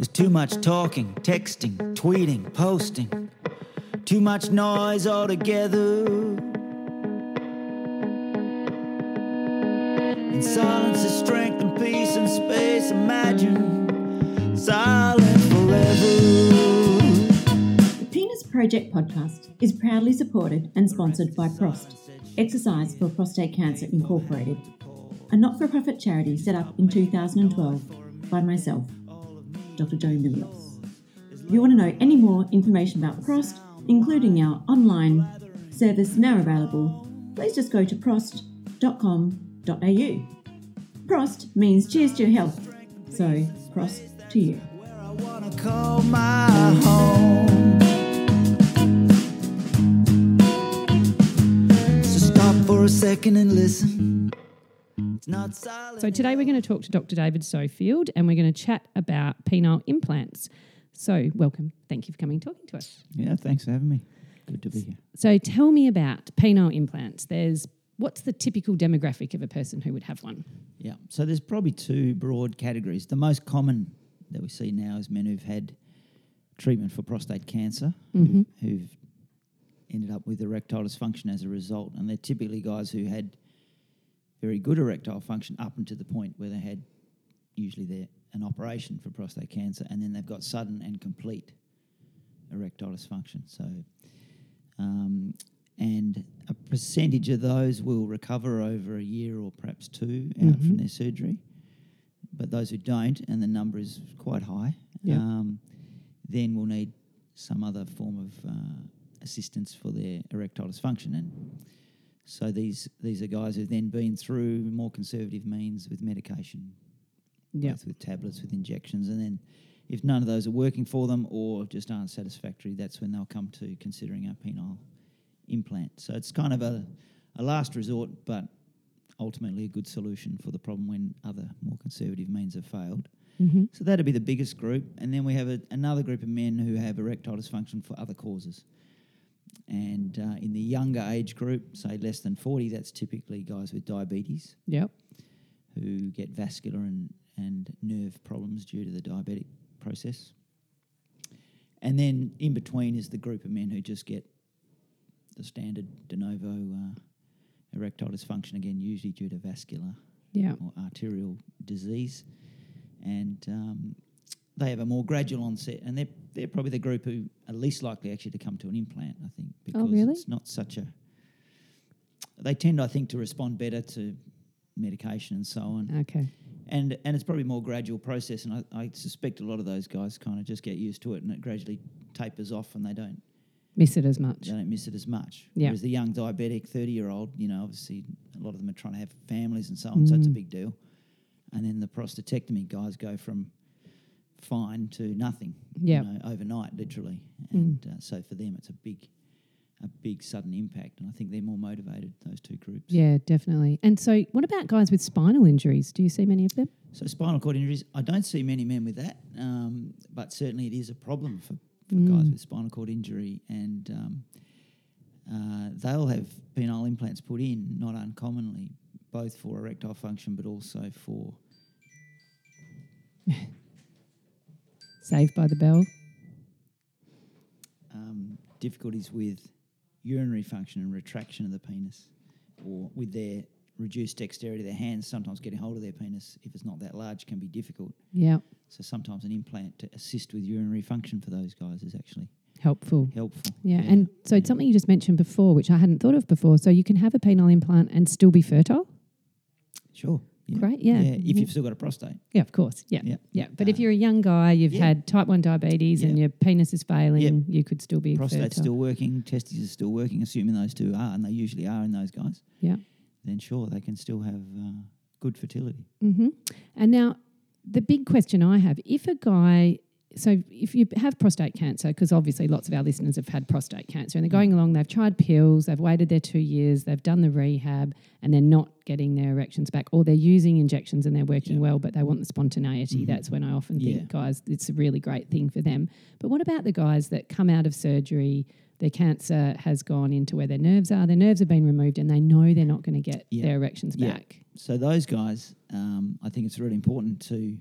There's too much talking, texting, tweeting, posting. Too much noise altogether. In silence is strength and peace and space. Imagine silent forever. The Penis Project podcast is proudly supported and sponsored by PROST, Exercise for Prostate Cancer Incorporated, a not for profit charity set up in 2012 by myself, Dr. Joe Milios. If you want to know any more information about PROST, including our online service now available, please just go to prost.com.au. Prost means cheers to your health, so prost to you. A second and listen. Silent. Mm. So, today we're going to talk to Dr. David Sofield and we're going to chat about penile implants. So, welcome. Thank you for coming and talking to us. Yeah, thanks for having me. Good to be here. So, tell me about penile implants. There's what's the typical demographic of a person who would have one? Yeah, so there's probably two broad categories. The most common that we see now is men who've had treatment for prostate cancer, who've, who've ended up with erectile dysfunction as a result, and they're typically guys who had very good erectile function up until the point where they had usually their, an operation for prostate cancer, and then they've got sudden and complete erectile dysfunction. So, um, and a percentage of those will recover over a year or perhaps two out from their surgery. But those who don't, and the number is quite high, Yeah. um, then will need some other form of uh, assistance for their erectile dysfunction. And so these these are guys who've then been through more conservative means with medication, Yeah. both with tablets, with injections, and then if none of those are working for them or just aren't satisfactory, that's when they'll come to considering a penile implant. So it's kind of a, a last resort, but ultimately a good solution for the problem when other more conservative means have failed. Mm-hmm. So that'd be the biggest group, and then we have a, another group of men who have erectile dysfunction for other causes. And uh, in the younger age group, say less than 40, that's typically guys with diabetes Yep. who get vascular and, and nerve problems due to the diabetic process. And then in between is the group of men who just get the standard de novo uh, erectile dysfunction, again, usually due to vascular Yeah. or arterial disease. And um, they have a more gradual onset, and they're, they're probably the group who are least likely actually to come to an implant, I think, because Oh, really? it's not such a. They tend, I think, to respond better to medication and so on Okay. and and it's probably a more gradual process. And I, I suspect a lot of those guys kind of just get used to it, and it gradually tapers off, and they don't Miss it as much. they don't miss it as much. Yeah. Whereas the young diabetic thirty year old, you know, obviously a lot of them are trying to have families and so on, so it's a Mm. big deal. And then the prostatectomy guys go from fine to nothing, Yep. you know, overnight, literally. Mm. And uh, so for them, it's a big, a big sudden impact, and I think they're more motivated. Those two groups. Yeah, definitely. And so, what about guys with spinal injuries? Do you see many of them? So spinal cord injuries, I don't see many men with that, um, but certainly it is a problem for, for Mm. guys with spinal cord injury, and um, uh, they'll have penile implants put in, not uncommonly, both for erectile function, but also for Saved by the bell. um, difficulties with urinary function and retraction of the penis, or with their reduced dexterity, of their hands sometimes getting hold of their penis, if it's not that large, can be difficult. Yeah. So sometimes an implant to assist with urinary function for those guys is actually Helpful. helpful. Yeah. And so, it's something you just mentioned before, which I hadn't thought of before. So, you can have a penile implant and still be fertile? Sure. Yeah. Great, yeah. If Mhm. you've still got a prostate. Yeah, of course. Yeah. Yeah. Yeah. But if Uh, you're a young guy, you've yeah. had type 1 diabetes and your penis is failing, you could still be Prostate's fertile. still working, testes are still working, assuming those two are, and they usually are in those guys, Yeah. then sure, they can still have uh, good fertility. hmm And now, the big question I have if a guy so if you have prostate cancer, because obviously lots of our listeners have had prostate cancer, and they're Mm. going along, they've tried pills, they've waited their two years, they've done the rehab, and they're not getting their erections back, or they're using injections and they're working Yeah. Mm-hmm. well, but they want the spontaneity. That's when I often Yeah. think, guys, it's a really great thing for them. But what about the guys that come out of surgery? Their cancer has gone into where their nerves are. Their nerves have been removed, and they know they're not going to get Yeah. their erections back. So those guys, um, I think it's really important to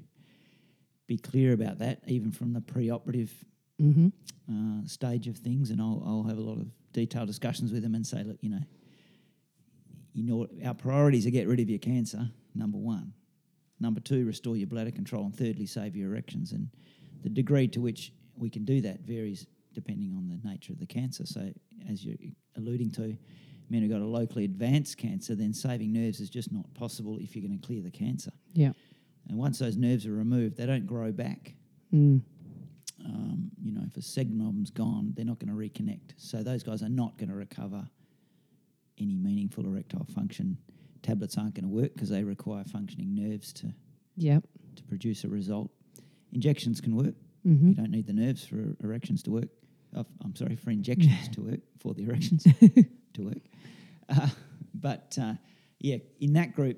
be clear about that, even from the pre-operative Mm-hmm. uh, stage of things. And I'll, I'll have a lot of detailed discussions with them and say, look, you know, you know, our priorities are get rid of your cancer. Number one. Number two, restore your bladder control, and thirdly, save your erections. And the degree to which we can do that varies depending on the nature of the cancer. So, as you're alluding to, men who've got a locally advanced cancer, then saving nerves is just not possible if you're going to clear the cancer. Yeah. And once those nerves are removed, they don't grow back. Mm. Um, you know, if a segment of them's gone, they're not going to reconnect. So those guys are not going to recover any meaningful erectile function. Tablets aren't going to work because they require functioning nerves to, Yep. to produce a result. Injections can work. Mm-hmm. You don't need the nerves for erections to work. Oh, I'm sorry, for injections to work, for the erections to work. Uh, but uh, yeah, in that group,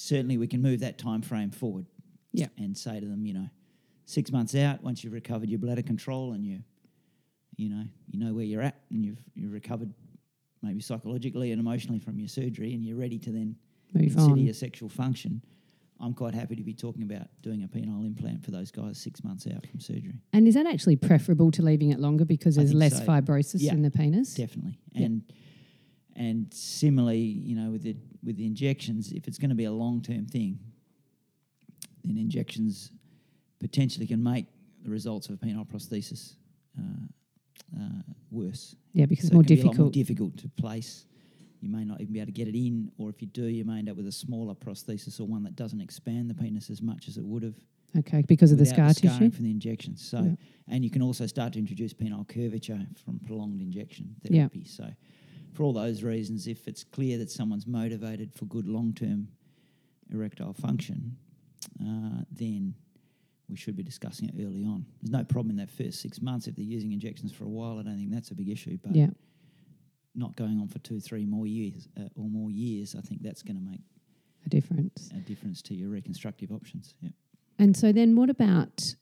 certainly we can move that time frame forward. Yeah. And say to them, you know, six months out, once you've recovered your bladder control and you, you know, you know where you're at and you've you've recovered maybe psychologically and emotionally from your surgery and you're ready to then Move consider on. your sexual function. I'm quite happy to be talking about doing a penile implant for those guys six months out from surgery. And is that actually preferable to leaving it longer because there's less so. fibrosis Yeah, in the penis? Definitely. Yeah. And and similarly, you know, with the with the injections, if it's going to be a long term thing, then injections potentially can make the results of a penile prosthesis uh, uh, worse. Yeah, because it's So it more a lot difficult. difficult to place. You may not even be able to get it in, or if you do, you may end up with a smaller prosthesis or one that doesn't expand the penis as much as it would have okay, because of the scar scarring tissue. from the injections. So, Yeah. and you can also start to introduce penile curvature from prolonged injection Yeah. therapy. So, for all those reasons, if it's clear that someone's motivated for good long-term erectile function, uh, then we should be discussing it early on. There's no problem in that first six months if they're using injections for a while. I don't think that's a big issue. But Yeah, not going on for two, three more years uh, or more years, I think that's going to make a difference. a difference to your reconstructive options. Yeah. And so then what about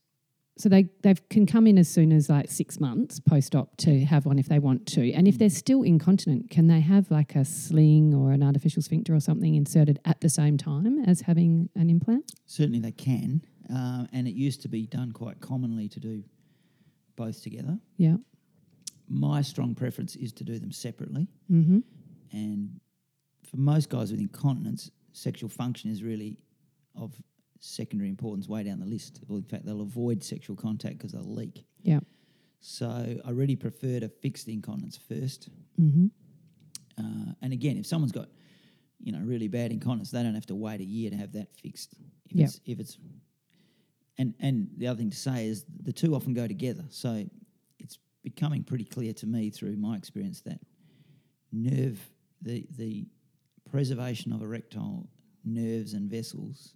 so they they can come in as soon as like six months post op to have one if they want to. And if they're still incontinent, can they have like a sling or an artificial sphincter or something inserted at the same time as having an implant? Certainly they can, uh, and it used to be done quite commonly to do both together. Yeah. My strong preference is to do them separately, Mm-hmm. and for most guys with incontinence, sexual function is really of secondary importance way down the list. Well, in fact, they'll avoid sexual contact because they'll leak. Yeah. So I really prefer to fix the incontinence first. Mm-hmm. Uh, and again, if someone's got, you know, really bad incontinence, they don't have to wait a year to have that fixed. If Yep. it's if it's and and the other thing to say is the two often go together. So it's becoming pretty clear to me through my experience that nerve the the preservation of erectile nerves and vessels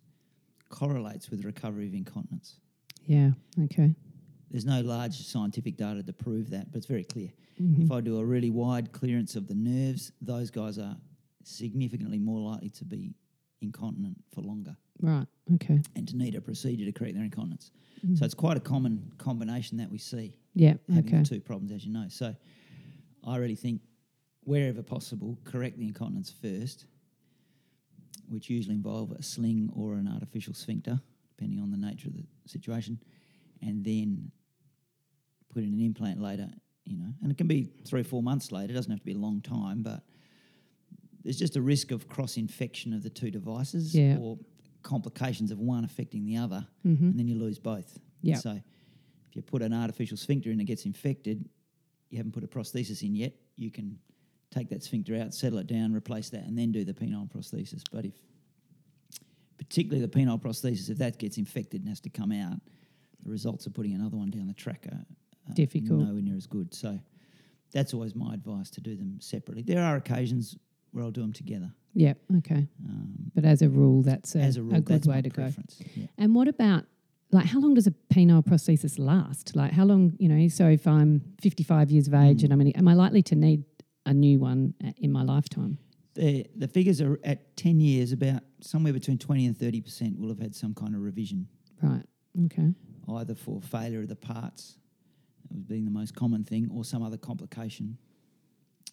correlates with recovery of incontinence. Yeah. Okay. There's no large scientific data to prove that, but it's very clear. Mm-hmm. If I do a really wide clearance of the nerves, those guys are significantly more likely to be incontinent for longer Right. Okay. and to need a procedure to correct their incontinence. Mm. So it's quite a common combination that we see Yeah. having Okay. the two problems, as you know. So I really think wherever possible, correct the incontinence first, which usually involve a sling or an artificial sphincter, depending on the nature of the situation, and then put in an implant later, you know, and it can be three or four months later, it doesn't have to be a long time, but there's just a risk of cross infection of the two devices Yeah. or complications of one affecting the other, Mm-hmm. and then you lose both. Yeah. So if you put an artificial sphincter in and it gets infected, you haven't put a prosthesis in yet, you can take that sphincter out, settle it down, replace that, and then do the penile prosthesis. But if, particularly the penile prosthesis, if that gets infected and has to come out, the results of putting another one down the track are, are Difficult. nowhere near as good. So that's always my advice to do them separately. There are occasions where I'll do them together. Yeah. Okay. Um, But as a rule, that's a, as a rule, good that's way to go. Yeah. And what about like how long does a penile prosthesis last? Like how long, you know, so if I'm 55 years of age and I'm in, am I likely to need a new one uh, in my lifetime? The, the figures are at 10 years, about somewhere between 20 and 30% will have had some kind of revision, Right. Okay. either for failure of the parts, that was being the most common thing, or some other complication.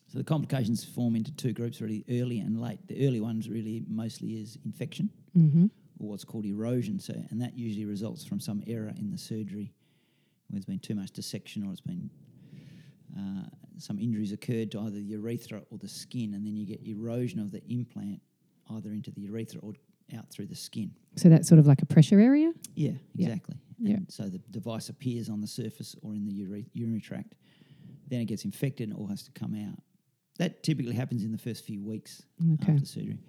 So the complications form into two groups really early and late. The early ones really mostly is infection Mm-hmm. or what's called erosion. So, and that usually results from some error in the surgery, where there's been too much dissection or it's been uh, some injuries occurred to either the urethra or the skin, and then you get erosion of the implant either into the urethra or out through the skin. So that's sort of like a pressure area. Yeah, exactly. Yeah. And so the device appears on the surface or in the ure- urinary tract. Then it gets infected and it all has to come out. That typically happens in the first few weeks Okay. after surgery.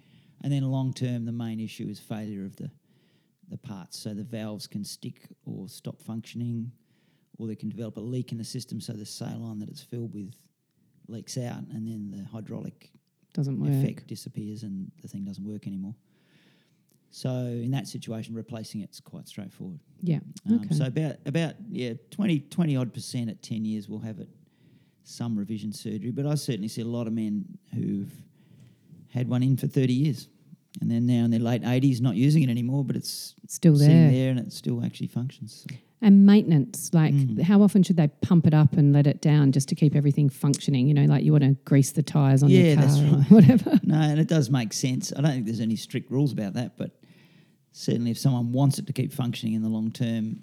And then long term, the main issue is failure of the, the parts. So the valves can stick or stop functioning, or they can develop a leak in the system so the saline that it's filled with leaks out, and then the hydraulic Doesn't work. effect disappears and the thing doesn't work anymore. So in that situation, replacing it's quite straightforward. Yeah. Um, okay. So about about yeah 20, 20 odd percent at ten years will have it some revision surgery, but I certainly see a lot of men who've had one in for thirty years, and then now in their late eighties not using it anymore, but it's Still sitting there. there and it still actually functions. So, And maintenance, like Mm. how often should they pump it up and let it down just to keep everything functioning? You know, like you want to grease the tires on Yeah, your car that's or right. whatever. no, and it does make sense. I don't think there's any strict rules about that, but certainly if someone wants it to keep functioning in the long term,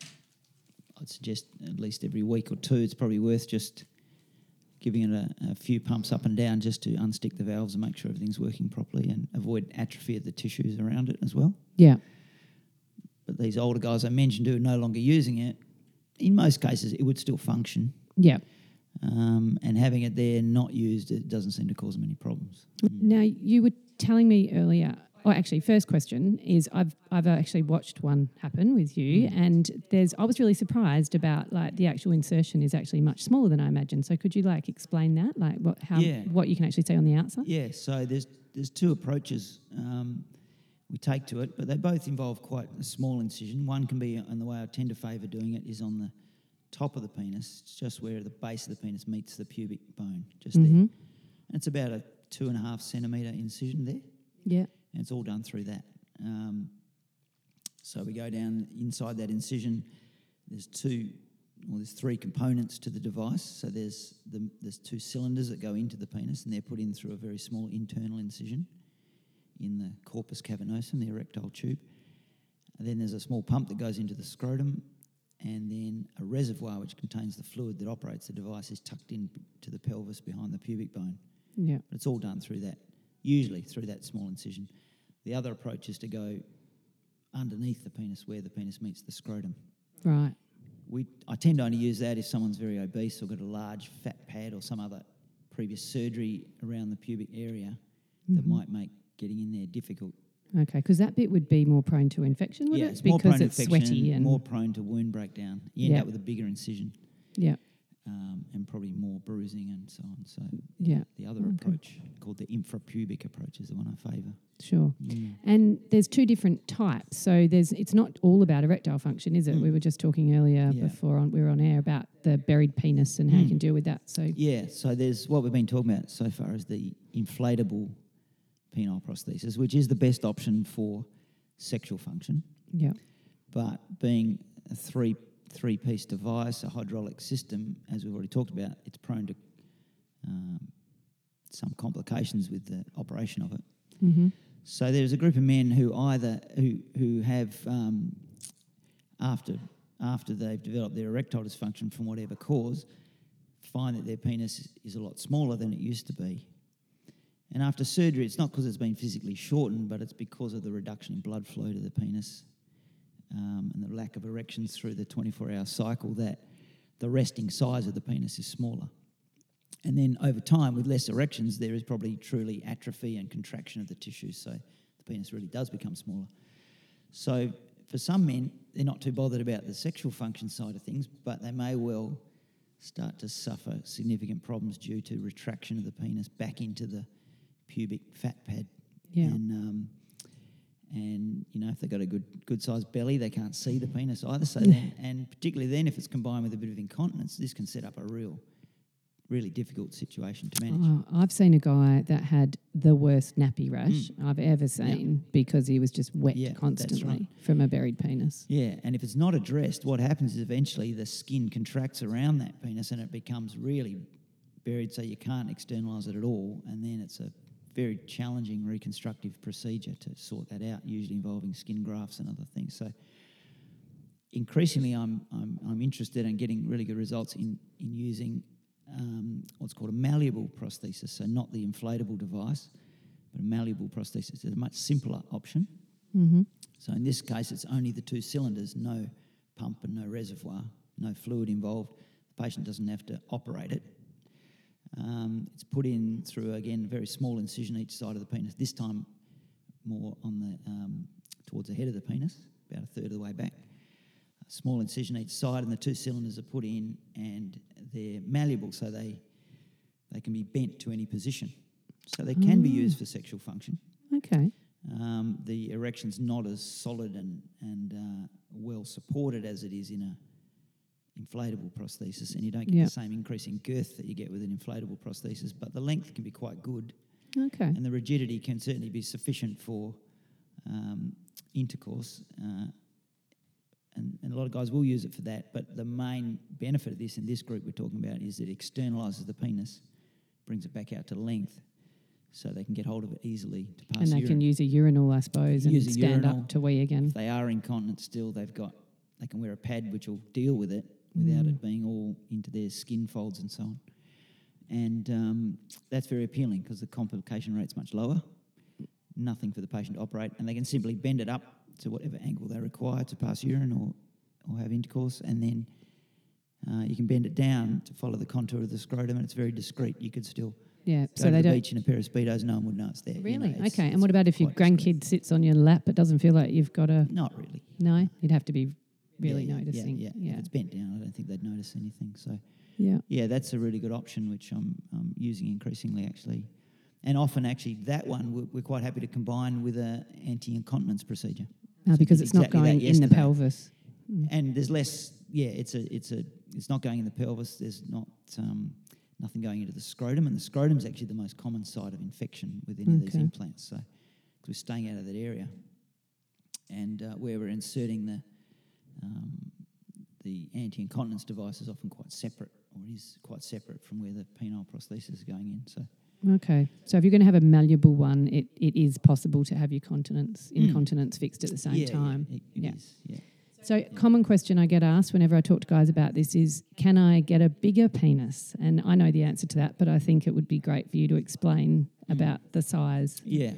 I'd suggest at least every week or two, it's probably worth just giving it a, a few pumps up and down just to unstick the valves and make sure everything's working properly and avoid atrophy of the tissues around it as well. Yeah. But these older guys I mentioned who are no longer using it, in most cases, it would still function. Yeah. Um, and having it there not used, it doesn't seem to cause them any problems. Now you were telling me earlier. Oh, actually, first question is I've I've actually watched one happen with you, Mm. and there's I was really surprised about like the actual insertion is actually much smaller than I imagined. So could you like explain that, like what how Yeah. what you can actually see on the outside? Yeah, so there's there's two approaches um, we take to it, but they both involve quite a small incision. One can be, and the way I tend to favour doing it is on the top of the penis, it's just where the base of the penis meets the pubic bone, just there. And it's about a two and a half centimetre incision there, Yeah. and it's all done through that. Um, so we go down inside that incision. There's two, well, there's three components to the device. So there's the, there's two cylinders that go into the penis, and they're put in through a very small internal incision in the corpus cavernosum, the erectile tube. And then there's a small pump that goes into the scrotum, and then a reservoir which contains the fluid that operates the device is tucked in to the pelvis behind the pubic bone. Yeah. But it's all done through that, usually through that small incision. The other approach is to go underneath the penis where the penis meets the scrotum. Right. We, I tend to only use that if someone's very obese or got a large fat pad or some other previous surgery around the pubic area that mm-hmm. might make getting in there difficult. Okay, because that bit would be more prone to infection, would yeah, it? it's more because prone to infection sweaty and more prone to wound breakdown. You end Yeah. up with a bigger incision yeah, um, and probably more bruising and so on. So yeah, the other approach, called the infrapubic approach, is the one I favour. sure. Mm. And there's two different types. So there's it's not all about erectile function, is it? Mm. We were just talking earlier Yeah. before on, we were on air about the buried penis and how you mm. can deal with that. So Yeah, so there's what we've been talking about so far is the inflatable penile prosthesis, which is the best option for sexual function. yeah, But being a three three piece device, a hydraulic system, as we've already talked about, it's prone to um, some complications with the operation of it. mm-hmm. So there's a group of men who either who who have um, after after they've developed their erectile dysfunction from whatever cause, find that their penis is a lot smaller than it used to be. And after surgery, it's not because it's been physically shortened, but it's because of the reduction in blood flow to the penis um, and the lack of erections through the 24-hour cycle that the resting size of the penis is smaller. And then over time, with less erections, there is probably truly atrophy and contraction of the tissue, so the penis really does become smaller. So for some men, they're not too bothered about the sexual function side of things, but they may well start to suffer significant problems due to retraction of the penis back into the pubic fat pad. Yeah. And, um, And you know, if they've got a good good sized belly, they can't see the penis either. So then, and particularly then, if it's combined with a bit of incontinence, this can set up a real, really difficult situation to manage. Oh, I've seen a guy that had the worst nappy rash I've ever seen because he was just wet Mm. Yeah, constantly right. from a buried penis. Yeah, and if it's not addressed, what happens is eventually the skin contracts around that penis and it becomes really buried, so you can't externalise it at all. And then it's a very challenging reconstructive procedure to sort that out, usually involving skin grafts and other things. So increasingly, I'm I'm, I'm interested in getting really good results in in using um, what's called a malleable prosthesis. So not the inflatable device, but a malleable prosthesis. It's a much simpler option. So in this case, it's only the two cylinders, no pump and no reservoir, no fluid involved. The patient doesn't have to operate it. Um, it's put in through again a very small incision each side of the penis. This time, more on the um, towards the head of the penis, about a third of the way back. A small incision each side, and the two cylinders are put in, and they're malleable, so they they can be bent to any position. So they can be used for sexual function. Okay. Um, the erection's not as solid and, and uh, well supported as it is in a inflatable prosthesis, and you don't get Yeah. the same increase in girth that you get with an inflatable prosthesis, but the length can be quite good, Okay. and the rigidity can certainly be sufficient for um, intercourse. Uh, and, and a lot of guys will use it for that, but the main benefit of this in this group we're talking about is it externalises the penis, brings it back out to length, so they can get hold of it easily to pass and they urine. can use a urinal, I suppose, and stand urinal. up to wee again. If they are incontinent still, they've got they can wear a pad which will deal with it without Mm. it being all into their skin folds and so on. And um, that's very appealing because the complication rate's much lower. Nothing for the patient to operate, and they can simply bend it up to whatever angle they require to pass urine or, or have intercourse, and then uh, you can bend it down to follow the contour of the scrotum, and it's very discreet. You could still Yeah. go So to they the don't. beach in a pair of speedos, no one would know it's there. you know, Really? it's- okay. And what about if your quite discreet. grandkid sits on your lap? It doesn't feel like you've got a. Not really. No, you'd have to be really yeah, noticing. Yeah, yeah. If it's bent down, I don't think they'd notice anything. So, yeah. yeah, that's a really good option, which I'm, I'm using increasingly actually. And often, actually, that one we're, we're quite happy to combine with a anti-incontinence procedure. Uh, So because it's not exactly that going in the pelvis. And there's less. Yeah, it's a, it's a, it's not going in the pelvis. There's not um, nothing going into the scrotum, and the scrotum is actually the most common site of infection with any of these Okay. implants. So, 'cause we're staying out of that area, and uh, where we're inserting the um, the anti-incontinence device is often quite separate, or it is quite separate from where the penile prosthesis is going in. So, Okay. So if you're going to have a malleable one, it, it is possible to have your continence, Mm. incontinence fixed at the same yeah, time. yeah, it, it Yeah. is, yeah. So, common question I get asked whenever I talk to guys about this is can I get a bigger penis? And I know the answer to that, but I think it would be great for you to explain Mm. about the size. Yeah,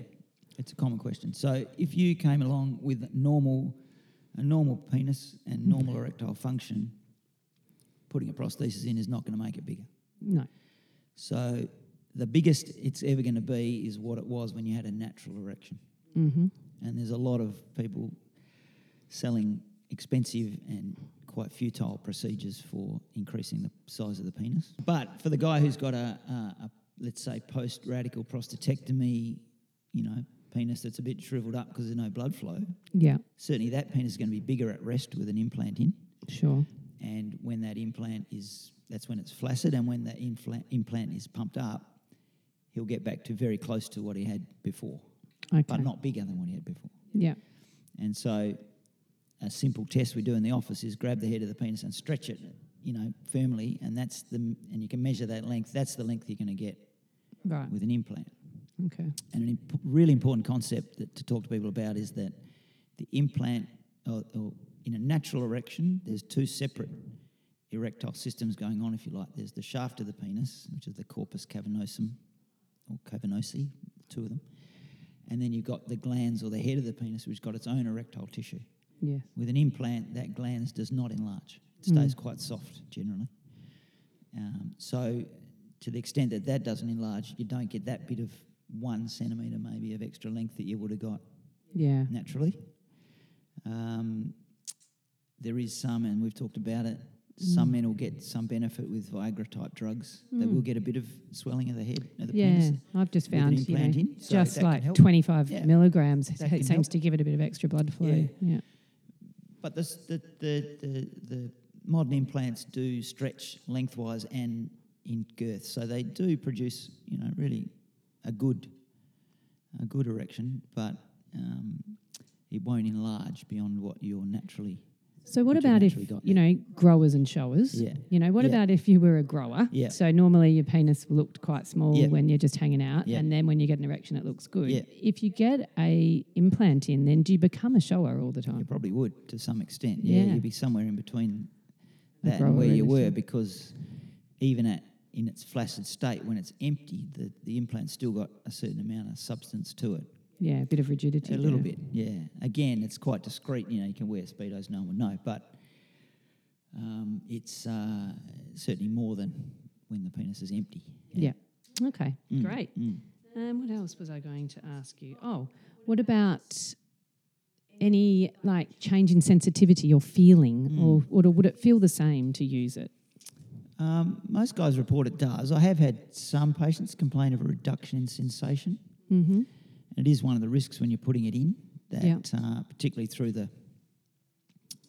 it's a common question. So if you came along with normal, a normal penis and normal erectile function, putting a prosthesis in is not going to make it bigger. No. So the biggest it's ever going to be is what it was when you had a natural erection. Mm-hmm. And there's a lot of people selling expensive and quite futile procedures for increasing the size of the penis. But for the guy who's got a, a, a let's say, post radical prostatectomy, you know, penis that's a bit shriveled up because there's no blood flow, Yeah, certainly that penis is going to be bigger at rest with an implant in. sure. And when that implant is, that's when it's flaccid, and when that infla- implant is pumped up, he'll get back to very close to what he had before, Okay. but not bigger than what he had before. Yeah. And so, a simple test we do in the office is grab the head of the penis and stretch it, you know, firmly, and that's the, and you can measure that length. That's the length you're going to get Right. with an implant. Okay. And an imp- really important concept that, to talk to people about is that the implant, or, or in a natural erection, there's two separate erectile systems going on, if you like. There's the shaft of the penis, which is the corpus cavernosum, or cavernosi, two of them. And then you've got the glans or the head of the penis, which has got its own erectile tissue. Yes. With an implant, that glans does not enlarge. It stays quite soft generally. Um, so, to the extent that that doesn't enlarge, you don't get that bit of one centimetre maybe of extra length that you would have got Yeah. naturally. Um, there is some, and we've talked about it, some men will get some benefit with Viagra type drugs. They will get a bit of swelling of the head, of the Mm. Yeah, penis. I've just found you know, in, so just like 25 Yeah. milligrams That it seems help. to give it a bit of extra blood flow. Yeah. Yeah. But this, the, the, the, the modern implants do stretch lengthwise and in girth, so they do produce, you know, really a good, a good erection, but um, it won't enlarge beyond what you're naturally. So what about if got. you know growers and showers? Yeah. You know, what Yeah. about if you were a grower? Yeah. So normally your penis looked quite small Yeah. when you're just hanging out, Yeah. and then when you get an erection, it looks good. Yeah. If you get a implant in, then do you become a shower all the time? You probably would to some extent. Yeah, Yeah. you'd be somewhere in between that and where you were because even at in its flaccid state, when it's empty, the, the implant's still got a certain amount of substance to it. Yeah, a bit of rigidity. A little there. bit, yeah. Again, it's quite discreet. You know, you can wear speedos, no one would know, but um, it's uh, certainly more than when the penis is empty. Yeah. Okay. Mm, Great. Um, what else was I going to ask you? Oh, what about any like change in sensitivity or feeling, Mm. or, or would it feel the same to use it? Um, most guys report it does. I have had some patients complain of a reduction in sensation. Mm-hmm. It is one of the risks when you're putting it in, that Yeah. uh, particularly through the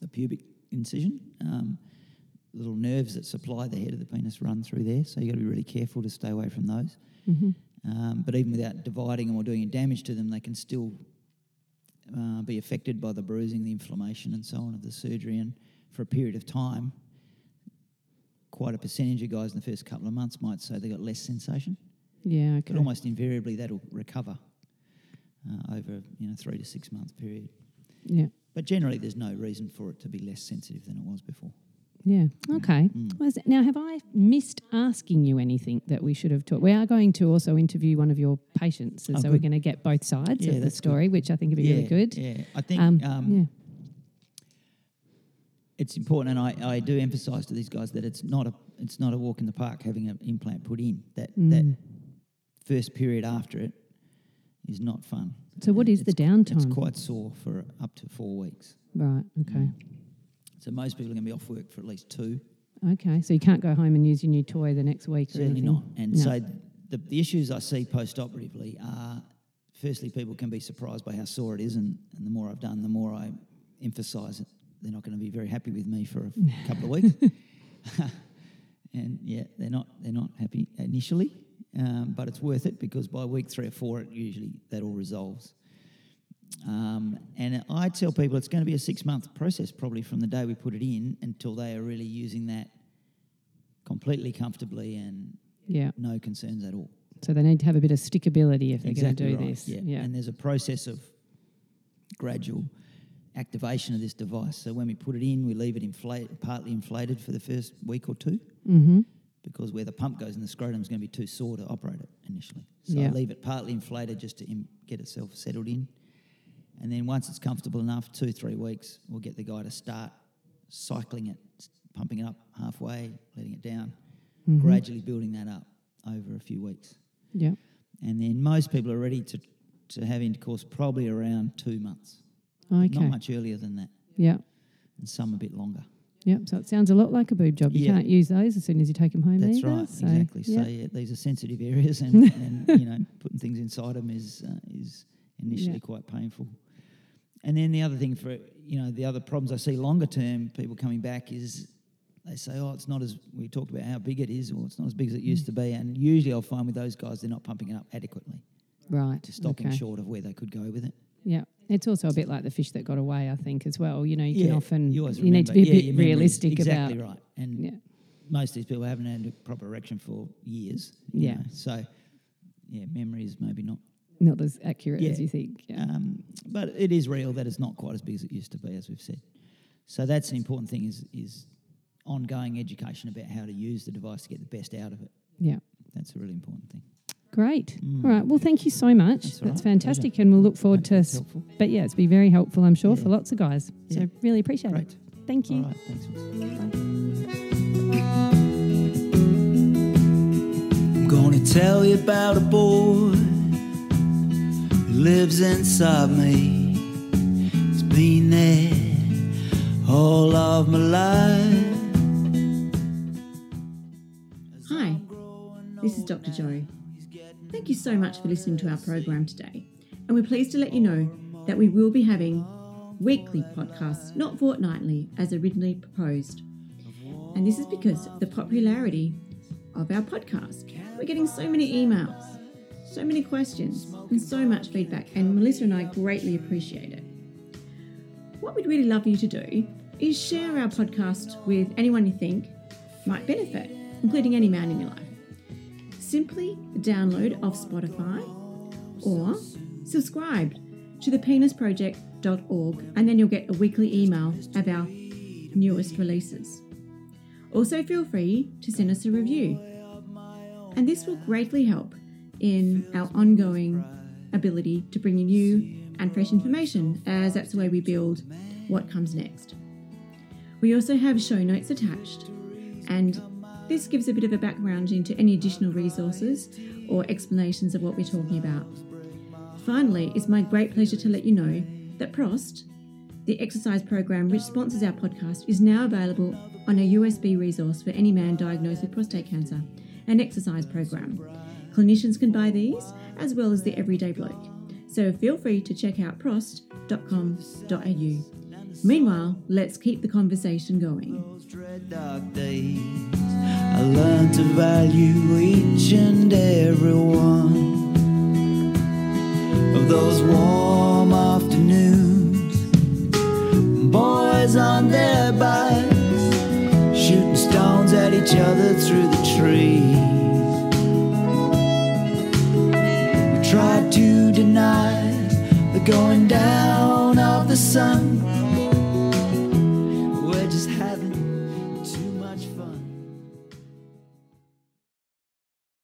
the pubic incision, um, little nerves that supply the head of the penis run through there. So you've got to be really careful to stay away from those. Mm-hmm. Um, but even without dividing them or doing any damage to them, they can still uh, be affected by the bruising, the inflammation, and so on of the surgery. And for a period of time, quite a percentage of guys in the first couple of months might say they got less sensation. Yeah. Okay. But almost invariably, that'll recover uh, over you know three to six month period. Yeah. But generally, there's no reason for it to be less sensitive than it was before. Yeah. Okay. Mm. Now, have I missed asking you anything that we should have talked? We are going to also interview one of your patients, and Oh, so we're going to get both sides Yeah, of the that's good. story, which I think would be really good. Yeah, I think Um, um, yeah. It's important, and I, I do emphasise to these guys that it's not a it's not a walk in the park having an implant put in. That Mm. that first period after it is not fun. So, what is the downtime? It's quite sore for up to four weeks. right. Okay. So most people are going to be off work for at least two. Okay. So you can't go home and use your new toy the next week. Certainly anything? not. And No. so the, the issues I see post operatively are firstly, people can be surprised by how sore it is. And, and the more I've done, the more I emphasise it. They're not going to be very happy with me for a couple of weeks. and yeah, they're not, they're not happy initially. Um, but it's worth it because by week three or four, it usually that all resolves. Um, and I tell people it's going to be a six month process, probably from the day we put it in until they are really using that completely comfortably and Yeah. no concerns at all. So they need to have a bit of stickability if they're exactly going to do right. this. Yeah. Yeah. And there's a process of gradual activation of this device. So when we put it in, we leave it inflate, partly inflated for the first week or two mm-hmm. because where the pump goes in the scrotum is going to be too sore to operate it initially. So Yeah. I leave it partly inflated just to im- get itself settled in. And then once it's comfortable enough, two, three weeks, we'll get the guy to start cycling it, pumping it up halfway, letting it down, Mm-hmm. gradually building that up over a few weeks. Yeah. And then most people are ready to, to have intercourse probably around two months. Okay. Not much earlier than that, Yeah. and some a bit longer. Yeah. So it sounds a lot like a boob job. You Yeah. can't use those as soon as you take them home That's either. right, So, exactly. So yeah, these are sensitive areas, and, and you know, putting things inside them is uh, is initially quite painful. And then the other thing for you know the other problems I see longer term people coming back is they say, oh, it's not as we talked about how big it is, or it's not as big as it Mm. used to be. And usually I'll find with those guys they're not pumping it up adequately, Right. to stopping okay. short of where they could go with it. Yeah. It's also a bit like the fish that got away, I think, as well. You know, you can often, you, always need to be a yeah, bit realistic exactly about. right. And Yeah. most of these people haven't had a proper erection for years. you Yeah. know, so yeah, memory is maybe not Not as accurate as you think. Yeah. Um, but it is real that it's not quite as big as it used to be, as we've said. So that's an important thing is is ongoing education about how to use the device to get the best out of it. yeah. That's a really important thing. Great. Mm. All right. Well, thank you so much. That's, That's right. fantastic. Pleasure. And we'll look forward to. But yeah, it's been very helpful, I'm sure, yeah. for lots of guys. So really appreciate Great. it. Thank you. Thanks. I'm going to tell you about a boy who lives inside me. He's been there all of my life. Hi, this is Dr. Joe. Thank you so much for listening to our program today. And we're pleased to let you know that we will be having weekly podcasts, not fortnightly as originally proposed. And this is because of the popularity of our podcast. We're getting so many emails, so many questions, and so much feedback, and Melissa and I greatly appreciate it. What we'd really love you to do is share our podcast with anyone you think might benefit, including any man in your life. Simply download off Spotify or subscribe to thepenisproject.org and then you'll get a weekly email of our newest releases. Also, feel free to send us a review, and this will greatly help in our ongoing ability to bring you new and fresh information, as that's the way we build what comes next. We also have show notes attached, and this gives a bit of a background into any additional resources or explanations of what we're talking about. Finally, it's my great pleasure to let you know that Prost, the exercise program which sponsors our podcast, is now available on a USB resource for any man diagnosed with prostate cancer, an exercise program. Clinicians can buy these as well as the everyday bloke. So feel free to check out prost.com.au. Meanwhile, let's keep the conversation going. I learned to value each and every one of those warm afternoons. Boys on their bikes, shooting stones at each other through the trees. We tried to deny the going down of the sun